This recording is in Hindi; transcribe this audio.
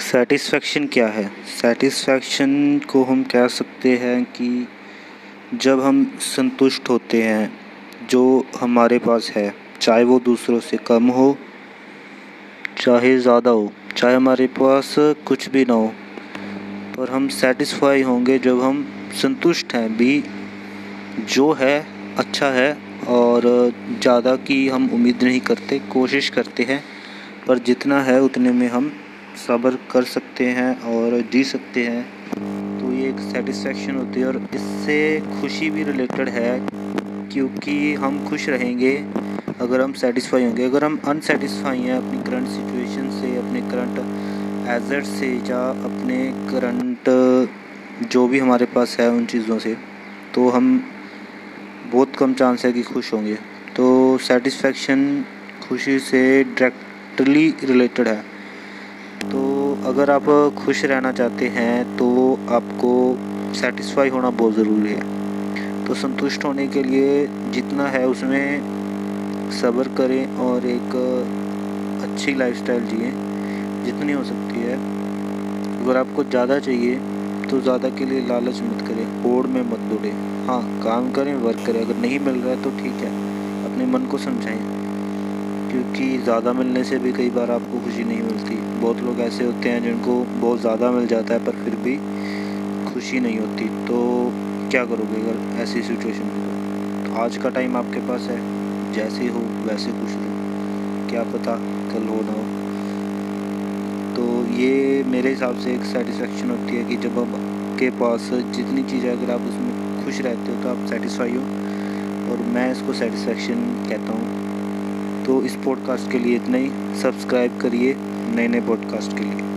सेटिस्फेक्शन क्या है? सेटिस्फेक्शन को हम कह सकते हैं कि जब हम संतुष्ट होते हैं, जो हमारे पास है, चाहे वो दूसरों से कम हो, चाहे ज़्यादा हो, चाहे हमारे पास कुछ भी ना हो, पर हम सेटिस्फाई होंगे जब हम संतुष्ट हैं, भी जो है अच्छा है, और ज़्यादा की हम उम्मीद नहीं करते, कोशिश करते हैं, पर जितना है उतने में हम सब्र कर सकते हैं और जी सकते हैं। तो ये एक सेटिस्फेक्शन होती है और इससे खुशी भी रिलेटेड है क्योंकि हम खुश रहेंगे अगर हम सेटिस्फाई होंगे। अगर हम अनसेटिस्फाई हैं अपनी करंट सिचुएशन से, अपने करंट एजेट से या अपने करंट जो भी हमारे पास है उन चीज़ों से तो हम बहुत कम चांस है कि खुश होंगे। तो सेटिस्फेक्शन खुशी से डायरेक्टली रिलेटेड है। तो अगर आप खुश रहना चाहते हैं तो आपको सेटिस्फाई होना बहुत ज़रूरी है। तो संतुष्ट होने के लिए जितना है उसमें सब्र करें और एक अच्छी लाइफस्टाइल जिए, जितनी हो सकती है। अगर आपको ज़्यादा चाहिए तो ज़्यादा के लिए लालच मत करें, होड़ में मत दौड़े। हाँ काम करें वर्क करें, अगर नहीं मिल रहा है तो ठीक है, अपने मन को समझाएँ। क्योंकि ज़्यादा मिलने से भी कई बार आपको खुशी नहीं मिलती। बहुत लोग ऐसे होते हैं जिनको बहुत ज़्यादा मिल जाता है पर फिर भी खुशी नहीं होती। तो क्या करोगे अगर ऐसी सिचुएशन में तो? आज का टाइम आपके पास है। जैसे हो, वैसे खुश रहो क्या पता कल हो ना हो। तो ये मेरे हिसाब से एक सेटिस्फेक्शन होती है कि जब आपके पास जितनी चीज़ें अगर आप उसमें खुश रहते हो तो आप सेटिस्फाई हो। और मैं इसको सेटिस्फेक्शन कहता हूँ। तो इस पॉडकास्ट के लिए इतना ही। सब्सक्राइब करिए नए नए पॉडकास्ट के लिए।